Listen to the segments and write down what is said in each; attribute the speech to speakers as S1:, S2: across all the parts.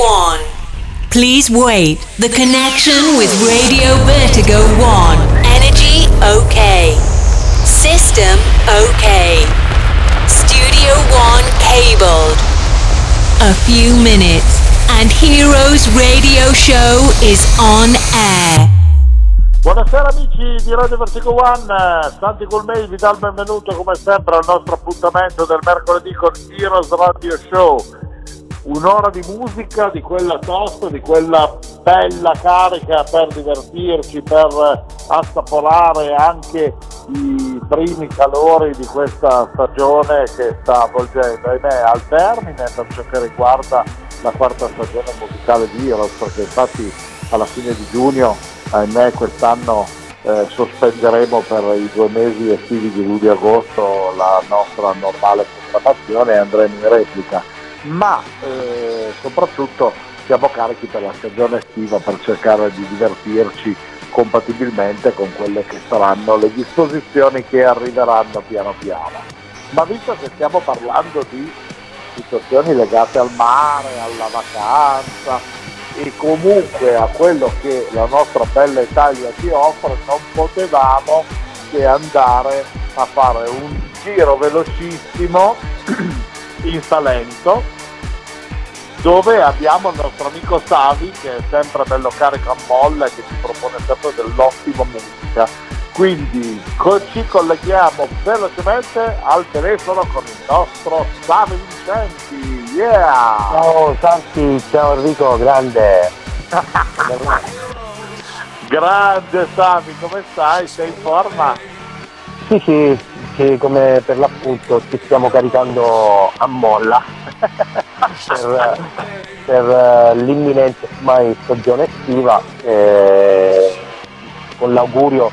S1: 1. Please wait. The connection with Radio Vertigo 1. Energy okay. System okay. Studio 1 cabled. A few minutes and Heroes Radio Show is on air.
S2: Buonasera amici di Radio Vertigo One, Santi Gulmei vi dà il benvenuto come sempre al nostro appuntamento del mercoledì con Heroes Radio Show. Un'ora di musica, di quella tosta, di quella bella carica per divertirci, per assaporare anche i primi calori di questa stagione che sta avvolgendo, ahimè, al termine per ciò che riguarda la quarta stagione musicale di Heroes, perché infatti alla fine di giugno ahimè quest'anno eh, sospenderemo per i due mesi estivi di luglio e agosto la nostra normale programmazione e andremo in replica, ma eh, soprattutto siamo carichi per la stagione estiva per cercare di divertirci compatibilmente con quelle che saranno le disposizioni che arriveranno piano piano. Ma visto che stiamo parlando di situazioni legate al mare, alla vacanza, e comunque a quello che la nostra bella Italia ci offre non potevamo che andare a fare un giro velocissimo in Salento dove abbiamo il nostro amico Savi che è sempre bello carico a molla e che ci propone sempre dell'ottima musica quindi ci colleghiamo velocemente al telefono con il nostro Savi Vincenti. Yeah!
S3: Ciao Santi, ciao Enrico, grande!
S2: grande Sami, come stai? Sei in forma?
S3: Sì, sì, sì, come per l'appunto ci stiamo caricando a molla per, per l'imminente ormai stagione estiva eh, con l'augurio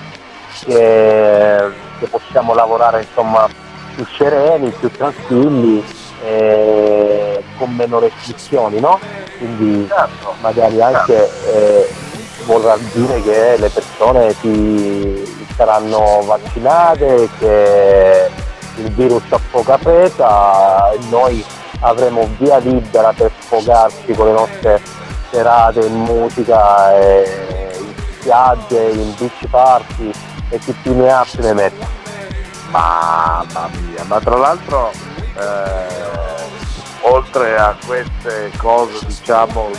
S3: che, che possiamo lavorare insomma, più sereni, più tranquilli, eh, con meno restrizioni, no? Quindi certo. magari anche eh, vorrà dire che le persone si saranno vaccinate, che il virus ha poca presa noi avremo via libera per sfogarci con le nostre serate in musica, in spiagge, in beach party e chi più ne ha più ne mette.
S2: Mamma mia, ma tra l'altro eh, oltre a queste cose diciamo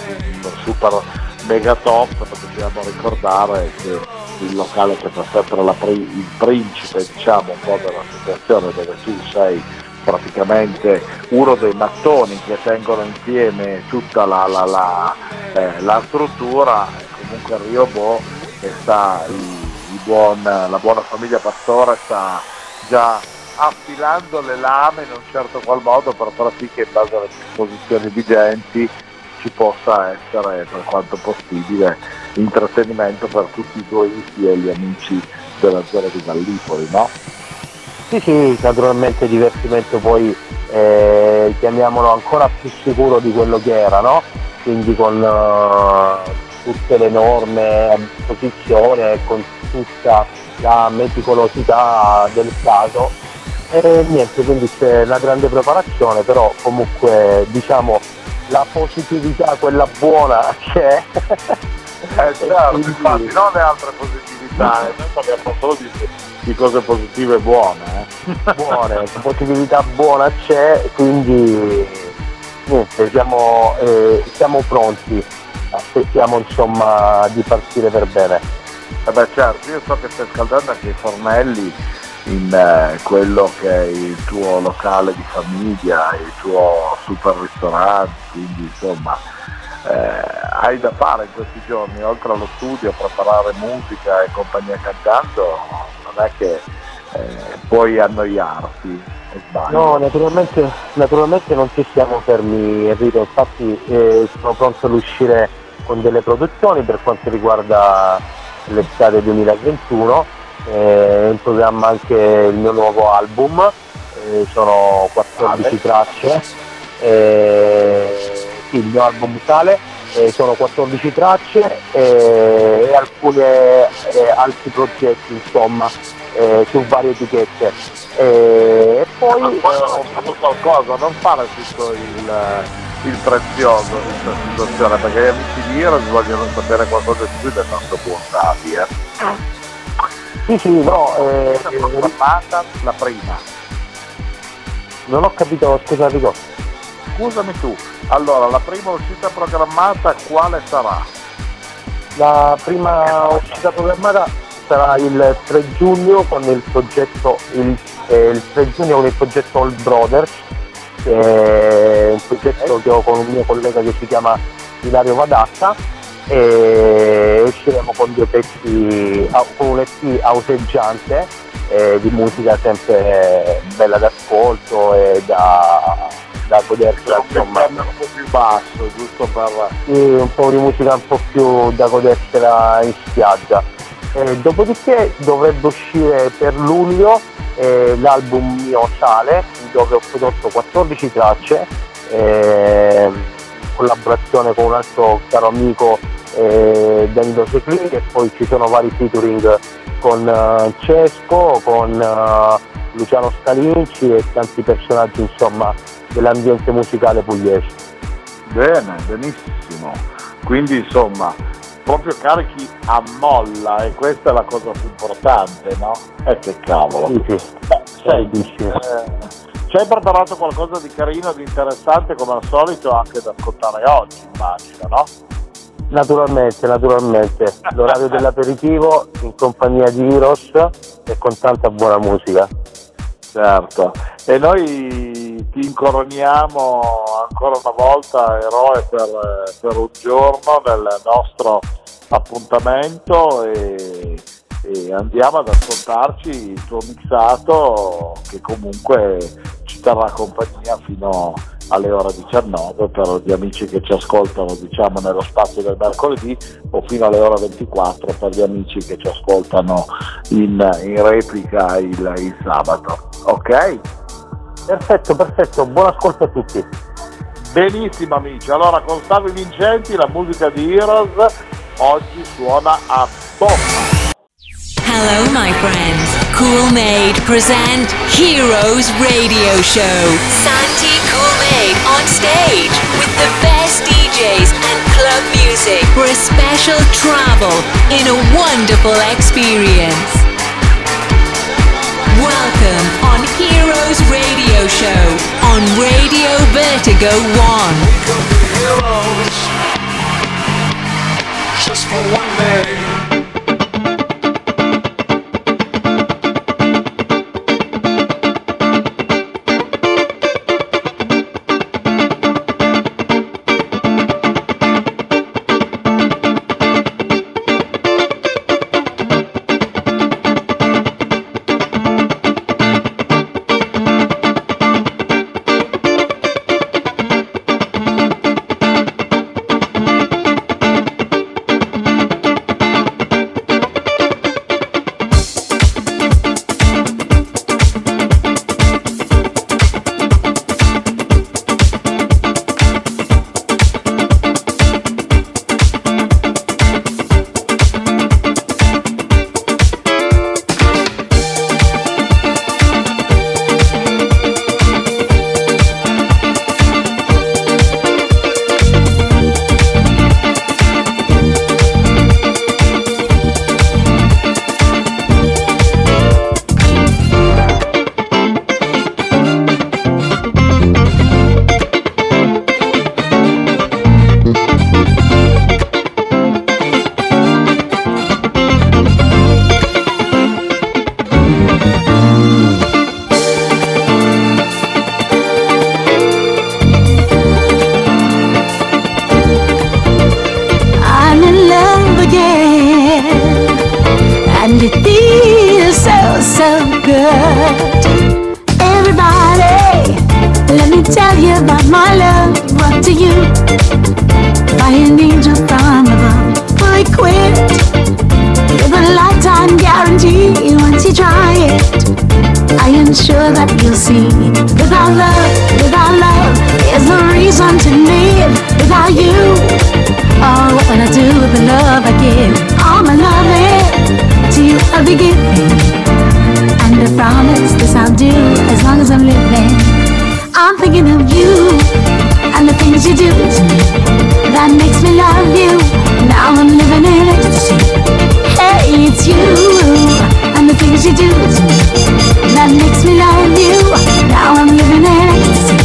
S2: super mega top dobbiamo ricordare che il locale che fa sempre la, il principe diciamo un po' della situazione dove tu sei praticamente uno dei mattoni che tengono insieme tutta la, la, la, eh, la struttura. Comunque Rio Bo sta il, buon, la buona famiglia Pastore sta già affilando le lame in un certo qual modo per far sì che in base alle disposizioni vigenti ci possa essere per quanto possibile intrattenimento per tutti i turisti e gli amici della zona di Gallipoli, no?
S3: Sì, sì, naturalmente divertimento poi eh, chiamiamolo ancora più sicuro di quello che era, no? Quindi con uh, tutte le norme a disposizione, con tutta la meticolosità del caso e niente, quindi c'è una grande preparazione, però comunque diciamo la positività, quella buona c'è.
S2: Eh certo, quindi... infatti non le altre positività, eh. noi parliamo solo di, di, cose positive e buone.
S3: Eh. Buone, positività buona c'è, quindi niente, siamo, eh, siamo pronti, aspettiamo insomma di partire per bene.
S2: Eh beh certo, io so che stai scaldando anche i fornelli in eh, quello che è il tuo locale di famiglia, il tuo super ristorante, quindi insomma hai da fare in questi giorni, oltre allo studio, preparare musica e compagnia cantando, non è che eh, puoi annoiarti.
S3: No, naturalmente, naturalmente, non ci siamo fermi Enrico, infatti eh, sono pronto ad uscire con delle produzioni per quanto riguarda l'estate 2021, eh, in programma anche il mio nuovo album, eh, sono 14 ah, tracce, eh, sì, il mio album musicale, eh, sono 14 tracce e alcuni altri progetti insomma su varie etichette. E poi
S2: eh, qualcosa, non fare tutto il il prezioso in questa situazione perché gli amici di Heroes vogliono sapere qualcosa di più del nostro buon Savi eh.
S3: Sì, sì, no, eh,
S2: la prima
S3: non ho capito, scusa Rico.
S2: Scusami tu, allora la prima uscita programmata quale sarà?
S3: La prima uscita programmata sarà il 3 giugno con il progetto il, eh, il 3 giugno con il progetto All Brothers è un progetto che ho con un mio collega che si chiama Ilario Vadatta e usciremo con due pezzi con un EP auseggiante eh, di musica sempre bella d'ascolto e da, da godersela insomma
S2: un po' più basso giusto per
S3: un po' di musica un po' più da godersela in spiaggia. Eh, dopodiché dovrebbe uscire per luglio eh, l'album mio Sale dove ho prodotto 14 tracce eh, in collaborazione con un altro caro amico eh, Danilo Seclini e poi ci sono vari featuring con uh, Cesco, con uh, Luciano Scalinci e tanti personaggi insomma dell'ambiente musicale pugliese.
S2: Bene, benissimo. Quindi insomma proprio carichi a molla e questa è la cosa più importante, no? E eh, che cavolo.
S3: Sì, sì.
S2: Beh, senti, eh, ci hai preparato qualcosa di carino, di interessante come al solito anche da ascoltare oggi, immagino, no?
S3: Naturalmente, naturalmente. L'orario dell'aperitivo in compagnia di Heroes e con tanta buona musica.
S2: Certo. E noi ti incoroniamo ancora una volta eroe per, per un giorno nel nostro appuntamento e, e andiamo ad ascoltarci il tuo mixato che comunque ci terrà compagnia fino alle ore 19 per gli amici che ci ascoltano diciamo nello spazio del mercoledì o fino alle ore 24 per gli amici che ci ascoltano in, in replica il, il sabato. Ok?
S3: Perfetto, perfetto, buon ascolto a tutti.
S2: Benissimo amici, allora con Stavi Vincenti la musica di Heroes oggi suona a bomba.
S4: Hello, my friends. Cool Made present Heroes Radio Show. Santi Cool Made on stage with the best DJs and club music for a special travel in a wonderful experience. Welcome on Heroes Radio Show on Radio Vertigo 1.
S1: Heroes just for one day.
S4: about my love, what to you? By an angel from above, boy quit. With a lifetime guarantee, once you try it, I am sure that you'll see. Without love, without love, is the reason to live. Without you, oh, what will I do with the love I give? All my love to you I'll be giving, and I promise this I'll do as long as I'm living. I'm thinking of you and the things you do that makes me love you. Now I'm living in ecstasy. Hey, it's you and the things you do that makes me love you. Now I'm living in ecstasy.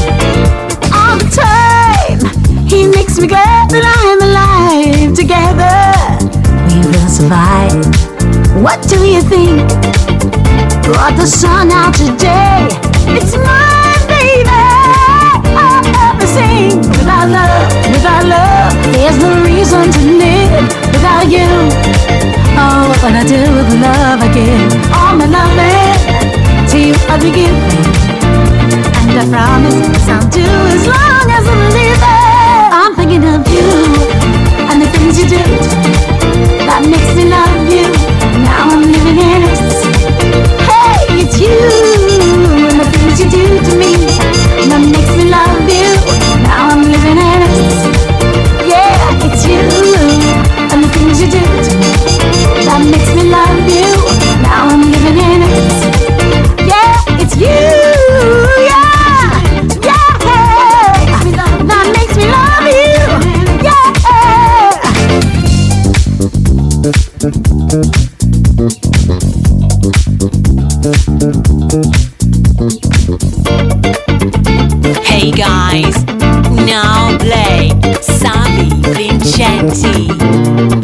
S4: All the time, he makes me glad that I'm alive. Together, we will survive. What do you think? Brought the sun out today. It's mine without love, without love. There's no reason to live without you. Oh, what I do with the love I give? All my loving to you I give. And I promise I'll do as long as I'm living. I'm thinking of you and the things you do that makes me love you. Now I'm living in it. hey
S1: guys
S5: now Vincenzi.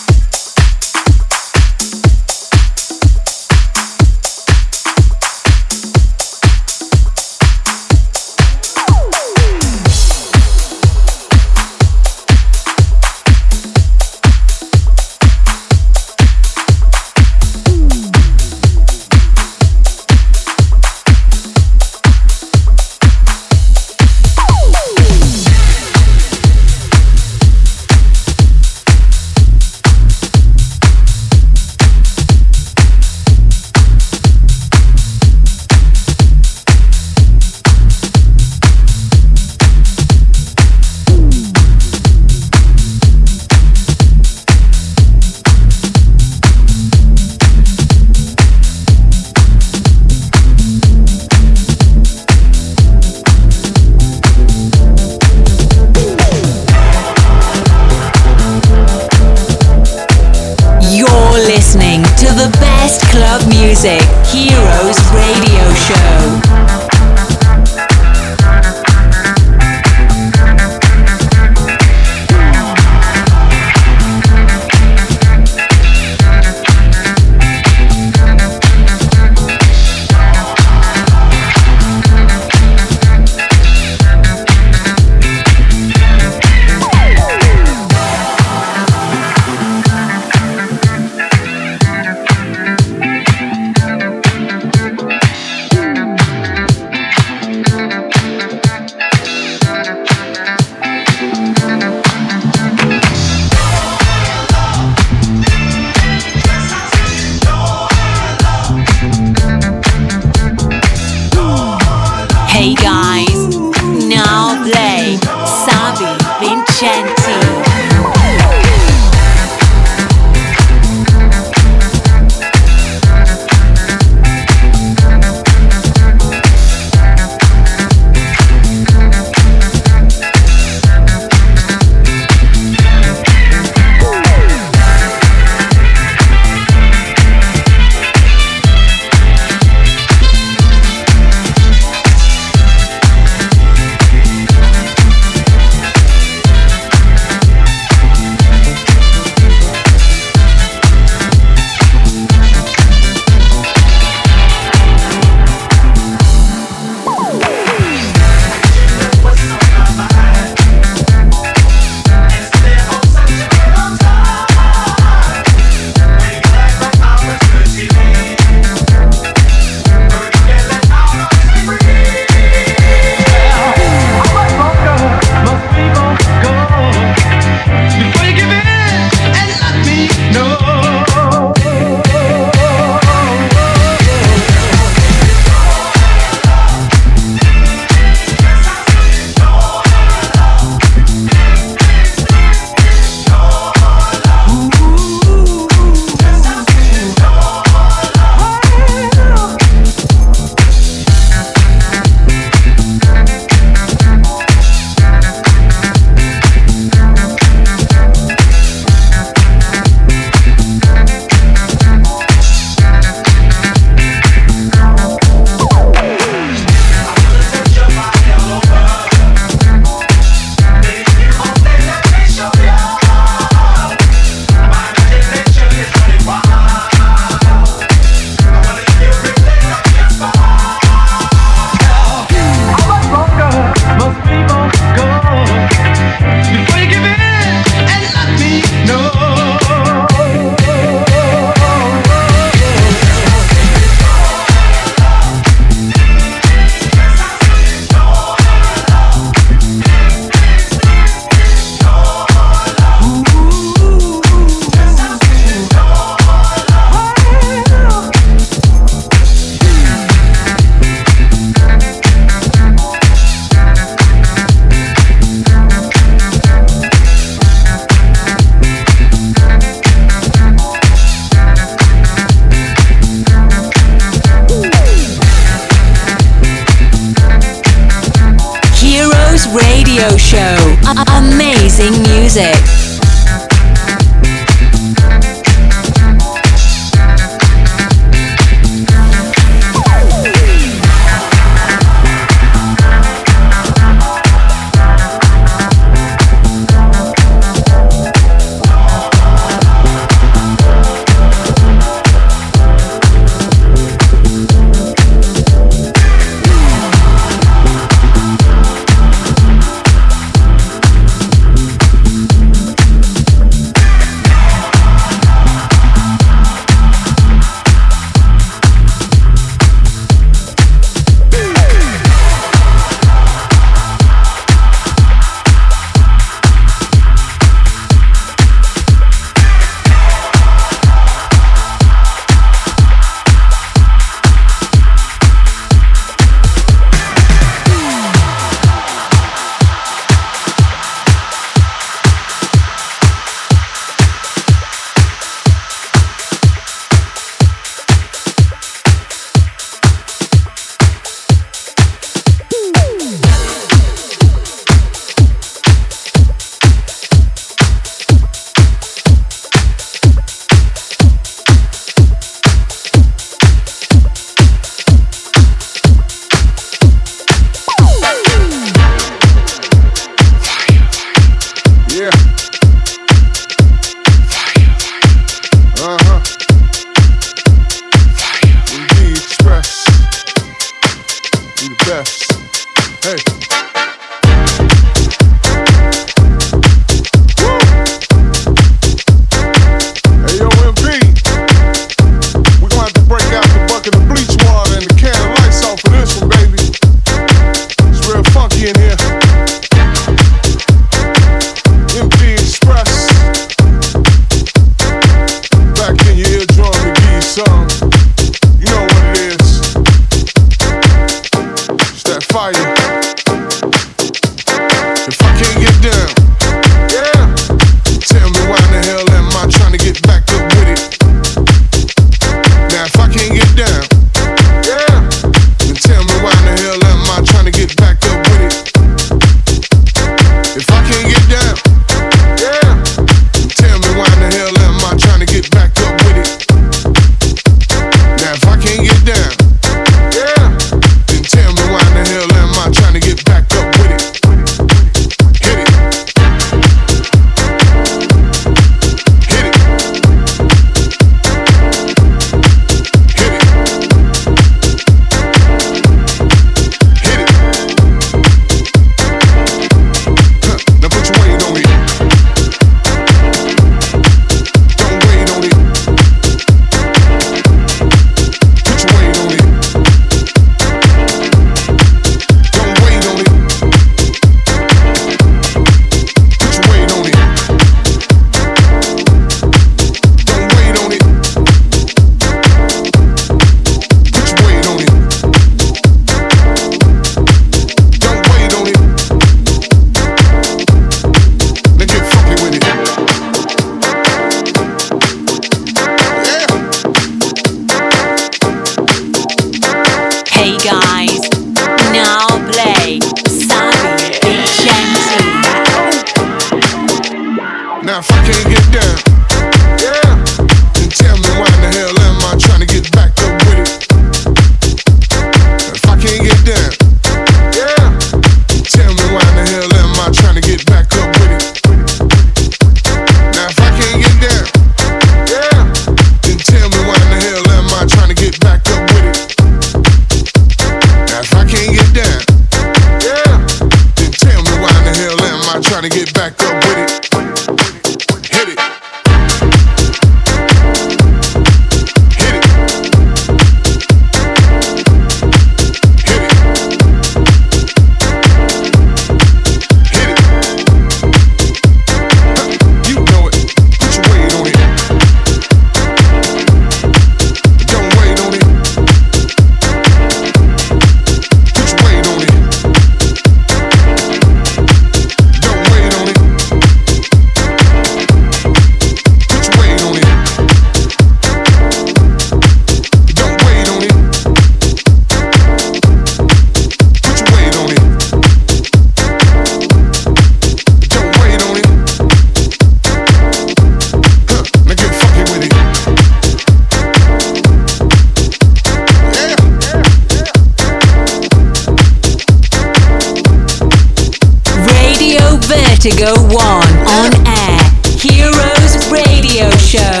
S1: Radio go 1 on air. Heroes Radio Show.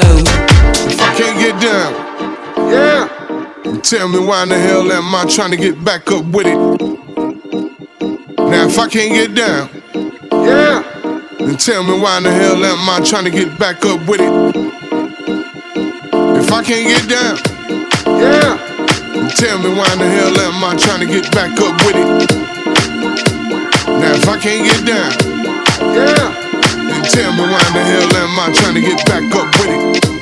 S5: If I can't get down, yeah, tell me why in the hell am I trying to get back up with it? Now if I can't get down, yeah, then tell me why in the hell am I trying to get back up with it? If I can't get down, yeah, then tell me why in the hell am I trying to get back up with it? Now if I can't get down, Girl. tell me why the hell am I trying to get back up with it.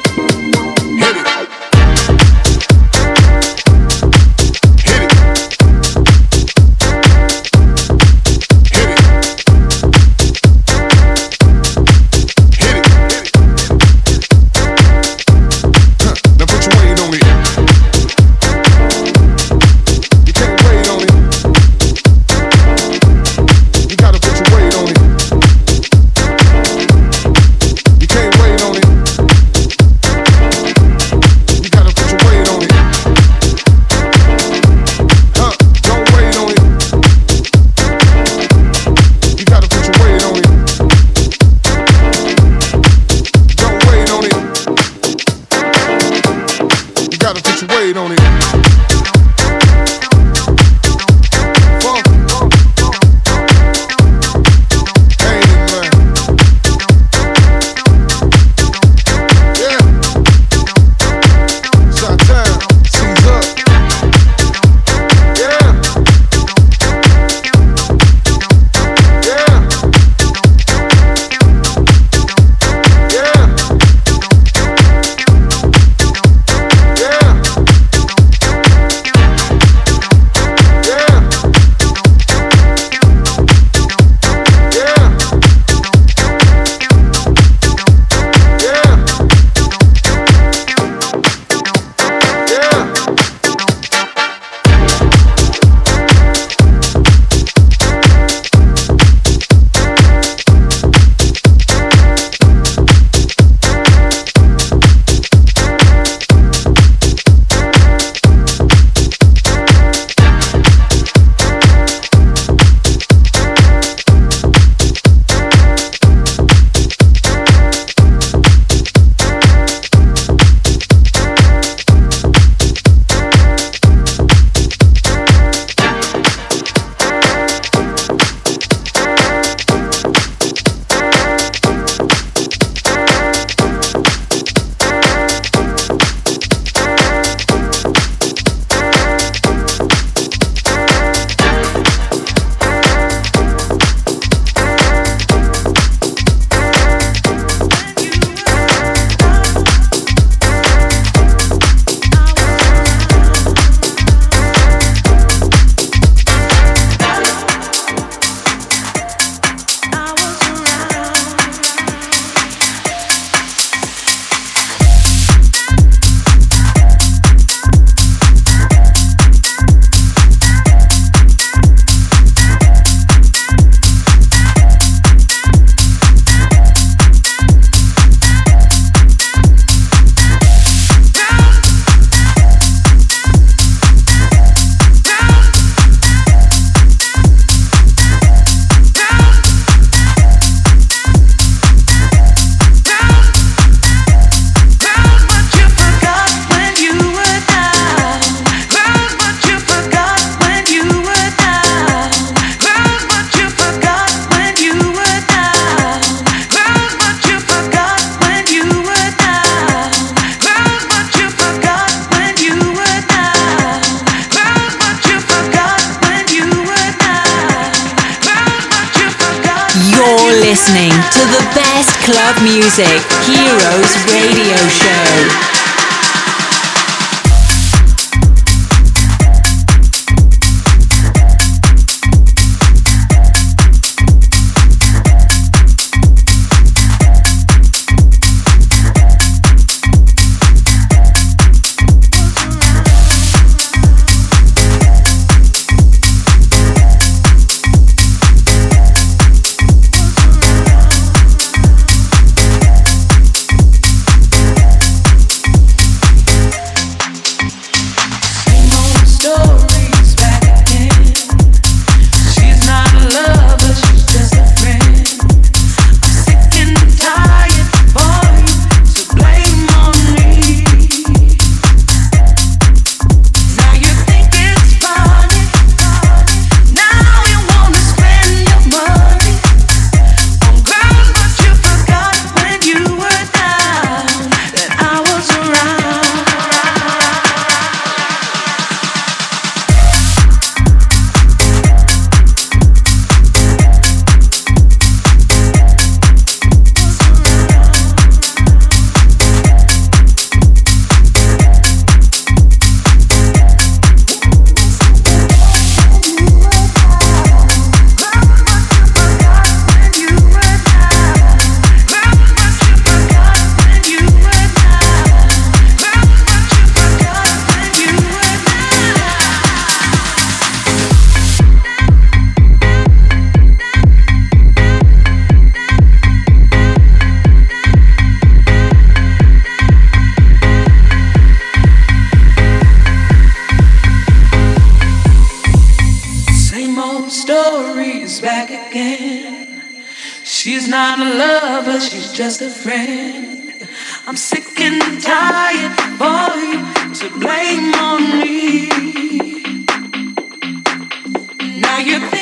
S5: you
S6: think?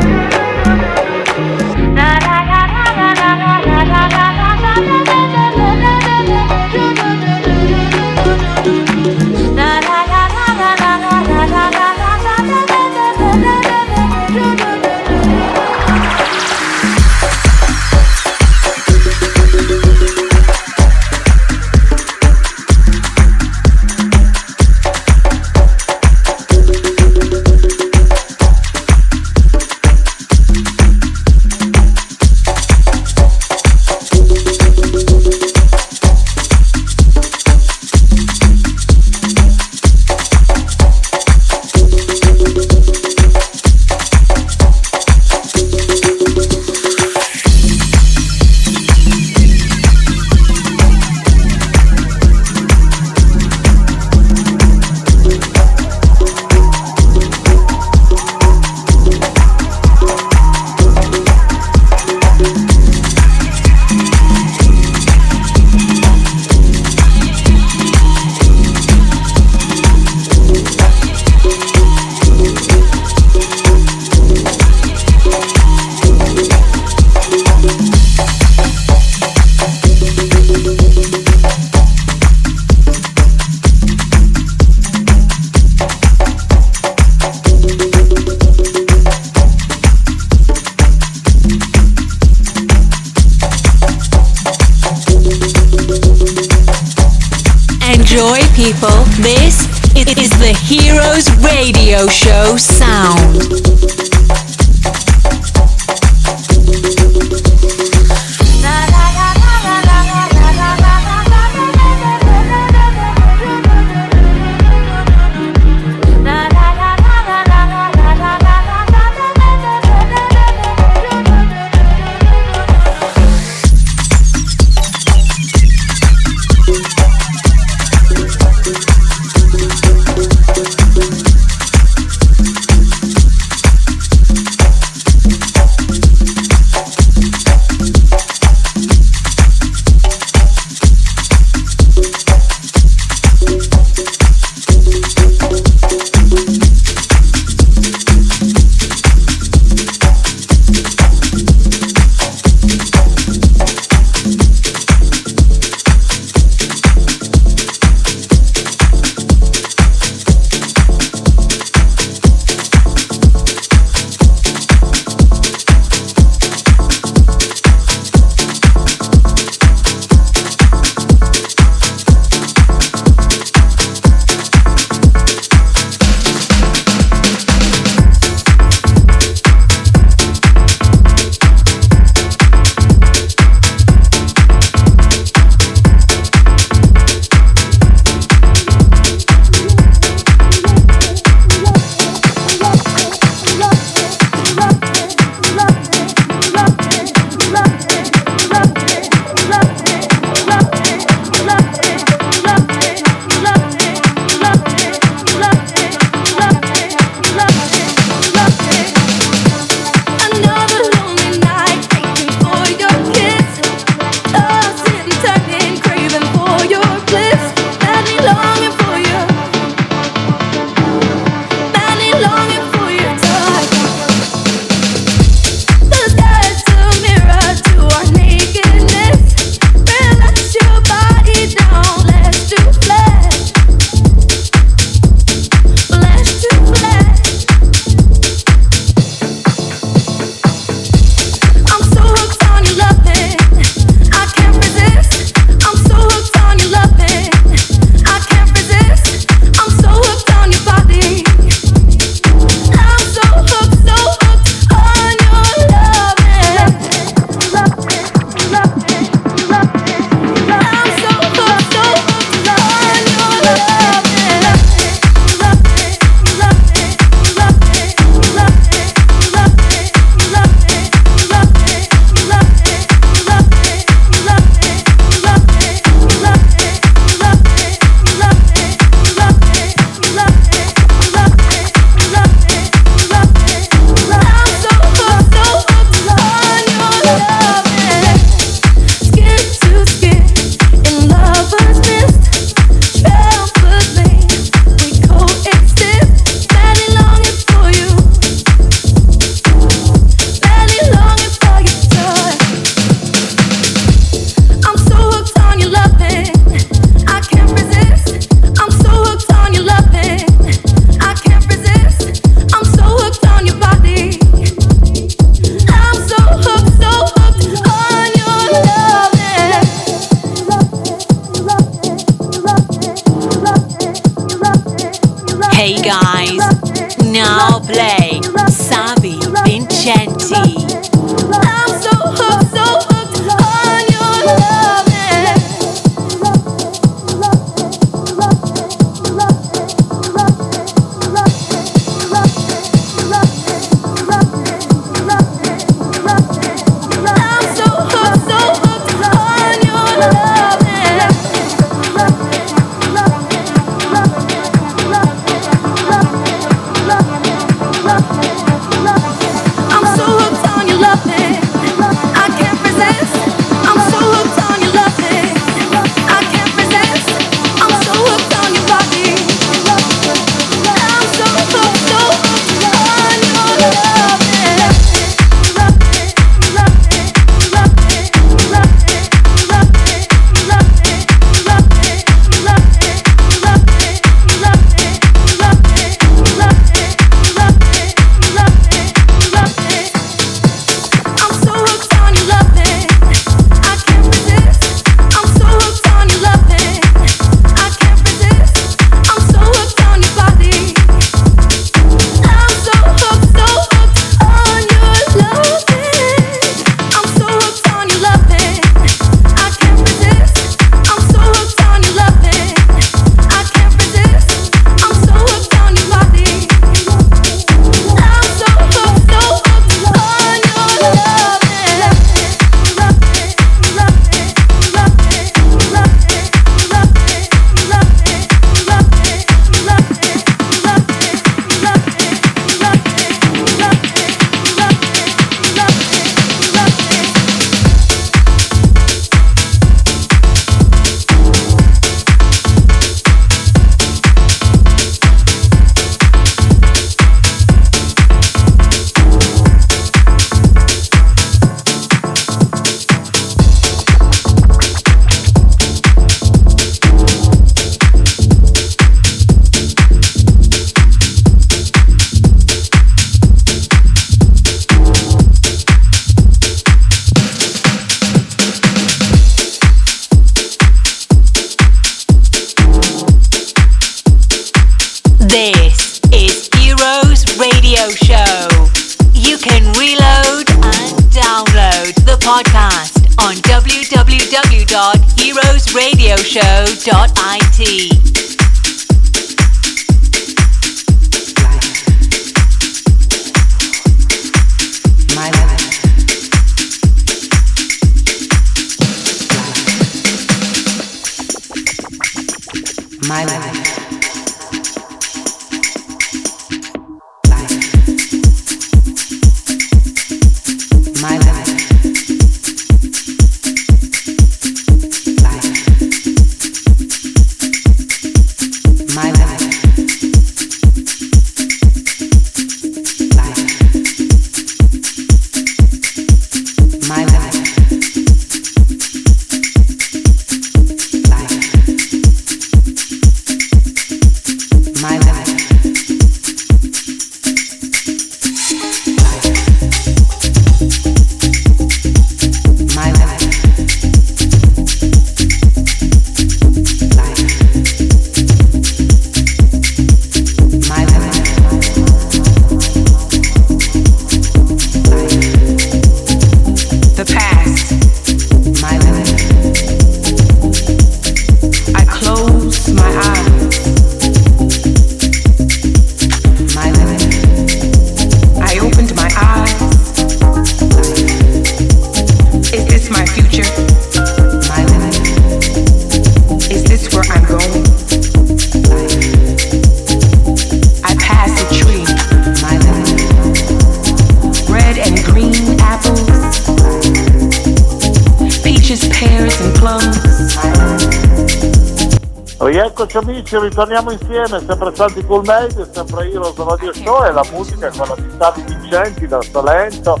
S2: amici, ritorniamo insieme, sempre Santi Coolmade, sempre Heroes Radio Show e la musica con la città di Vincenti dal Salento,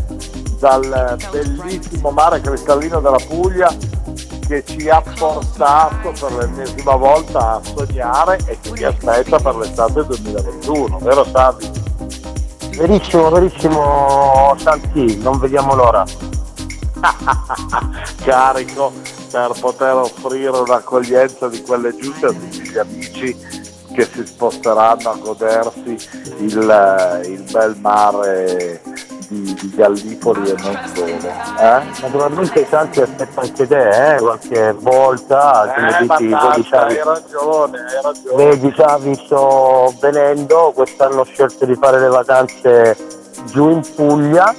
S2: dal eh, bellissimo mare cristallino della Puglia che ci ha portato per l'ennesima volta a sognare e che ci aspetta per l'estate 2021, vero Santi?
S3: Verissimo, verissimo Santi, non vediamo l'ora.
S2: Carico, per poter offrire un'accoglienza di quelle giuste a tutti gli amici turistici che si sposteranno a godersi il, eh, il bel mare di, di, Gallipoli e non solo. Eh?
S3: Naturalmente tanti aspetta anche te, eh? qualche volta,
S2: eh,
S3: come dici, dicavi,
S2: hai ragione, hai ragione.
S3: Vedi Cavi sto venendo, quest'anno ho scelto di fare le vacanze giù in Puglia,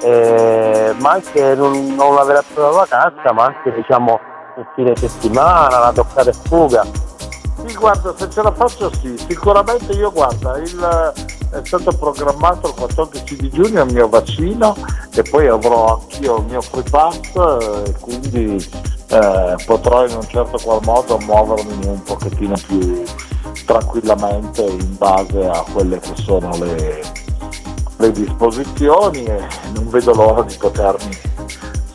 S3: eh, ma anche non, non la vera e propria vacanza, ma anche diciamo il fine settimana, la toccata e fuga
S2: sì, guarda, se ce la faccio sì, sicuramente io guarda, il, è stato programmato il 14 di giugno il mio vaccino e poi avrò anch'io il mio free pass e quindi eh, potrò in un certo qual modo muovermi un pochettino più tranquillamente in base a quelle che sono le, le disposizioni e non vedo l'ora di potermi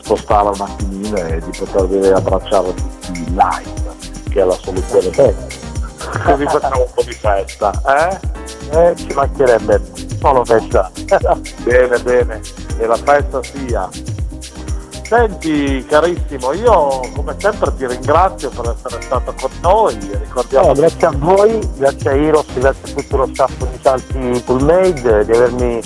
S2: spostare un attimino e di potervi abbracciare tutti live, che è la soluzione bella. Così facciamo un po' di festa, eh?
S3: Eh, ci mancherebbe, solo festa.
S2: Bene, bene, e la festa sia. Senti carissimo, io come sempre ti ringrazio per essere stato con noi, ricordiamo
S3: Eh, grazie a voi, grazie a Iros, grazie a tutto lo staff di Santi Pullmade di avermi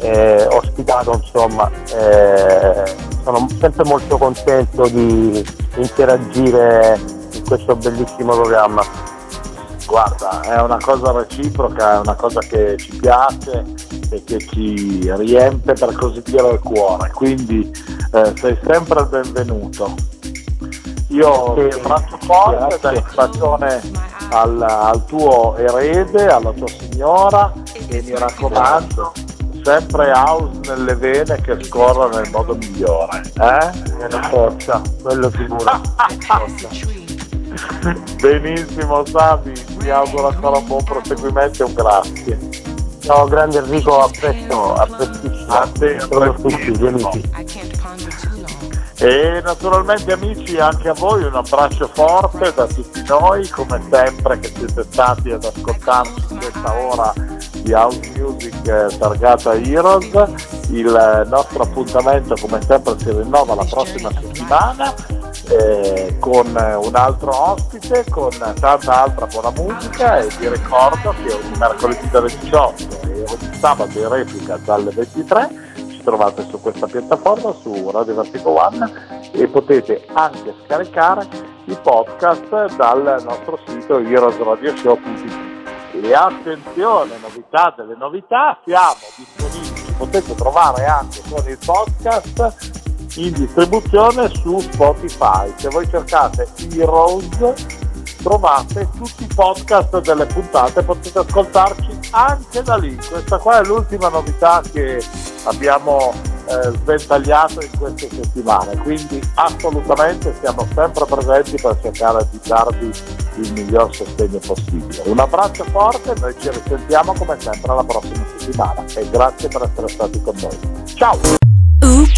S3: eh, ospitato, insomma, eh, sono sempre molto contento di interagire in questo bellissimo programma.
S2: guarda, è una cosa reciproca, è una cosa che ci piace e che ci riempie per così dire il cuore, quindi eh, sei sempre il benvenuto. Io ti abbraccio forte, bacione al, al tuo erede, alla tua signora e mi raccomando, sempre house nelle vene che scorra nel modo migliore. Eh?
S3: È una forza, quello sicuro.
S2: Benissimo Sabi, ti auguro ancora un buon proseguimento e un grazie.
S3: Ciao grande Enrico, a presto, a prestissimo.
S2: A te, a
S3: tutti gli amici.
S2: E naturalmente amici anche a voi un abbraccio forte da tutti noi, come sempre che siete stati ad ascoltarci in questa ora di House Music eh, targata Heroes. Il eh, nostro appuntamento come sempre si rinnova la prossima settimana eh, con un altro ospite, con tanta altra buona musica e vi ricordo che ogni mercoledì dalle 18 e ogni sabato in replica dalle 23 ci trovate su questa piattaforma su Radio Vertigo One e potete anche scaricare i podcast dal nostro sito heroesradioshow.it e attenzione, novità delle novità, siamo disponibili, potete trovare anche con il podcast in distribuzione su Spotify. Se voi cercate Heroes trovate tutti i podcast delle puntate, potete ascoltarci anche da lì. Questa qua è l'ultima novità che abbiamo eh, sventagliato in queste settimane, quindi assolutamente siamo sempre presenti per cercare di darvi il miglior sostegno possibile. Un abbraccio forte, noi ci risentiamo come sempre la prossima settimana e grazie per essere stati con noi. Ciao!